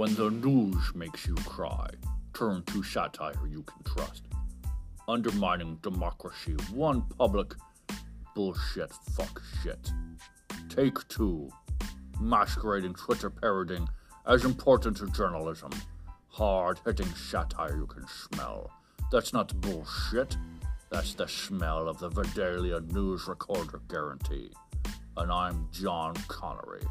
When the news makes you cry, turn to satire you can trust. Undermining democracy, one public bullshit fuck shit. Take two. Masquerading Twitter parodying as important as journalism. Hard hitting satire you can smell. That's not bullshit. That's the smell of the Vidalia News Recorder Guarantee. And I'm John Connery.